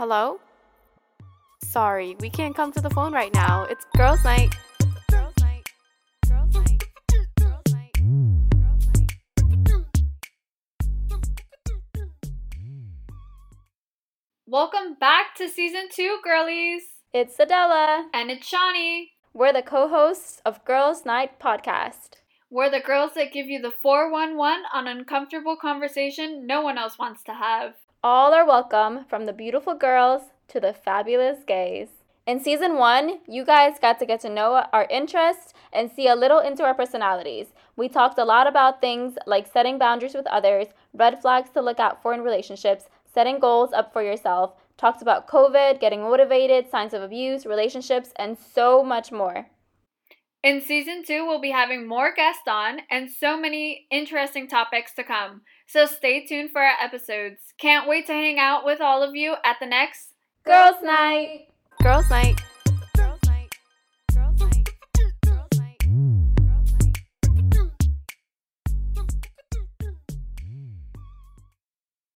Hello? Sorry, we can't come to the phone right now. It's girls' night. Girls' night. Girls' night. Girls' night. Girls' night. Welcome back to season two, girlies. It's Adela. And it's Shani. We're the co hosts of Girls Nite Podcast. We're the girls that give you the 411 on uncomfortable conversation no one else wants to have. All are welcome, from the beautiful girls to the fabulous gays. In season one, you guys got to get to know our interests and see a little into our personalities. We talked a lot about things like setting boundaries with others, red flags to look out for in relationships, setting goals up for yourself, talked about COVID, getting motivated, signs of abuse, relationships, and so much more. In season two, we'll be having more guests on and so many interesting topics to come. So stay tuned for our episodes. Can't wait to hang out with all of you at the next Girls Night! Girls' night.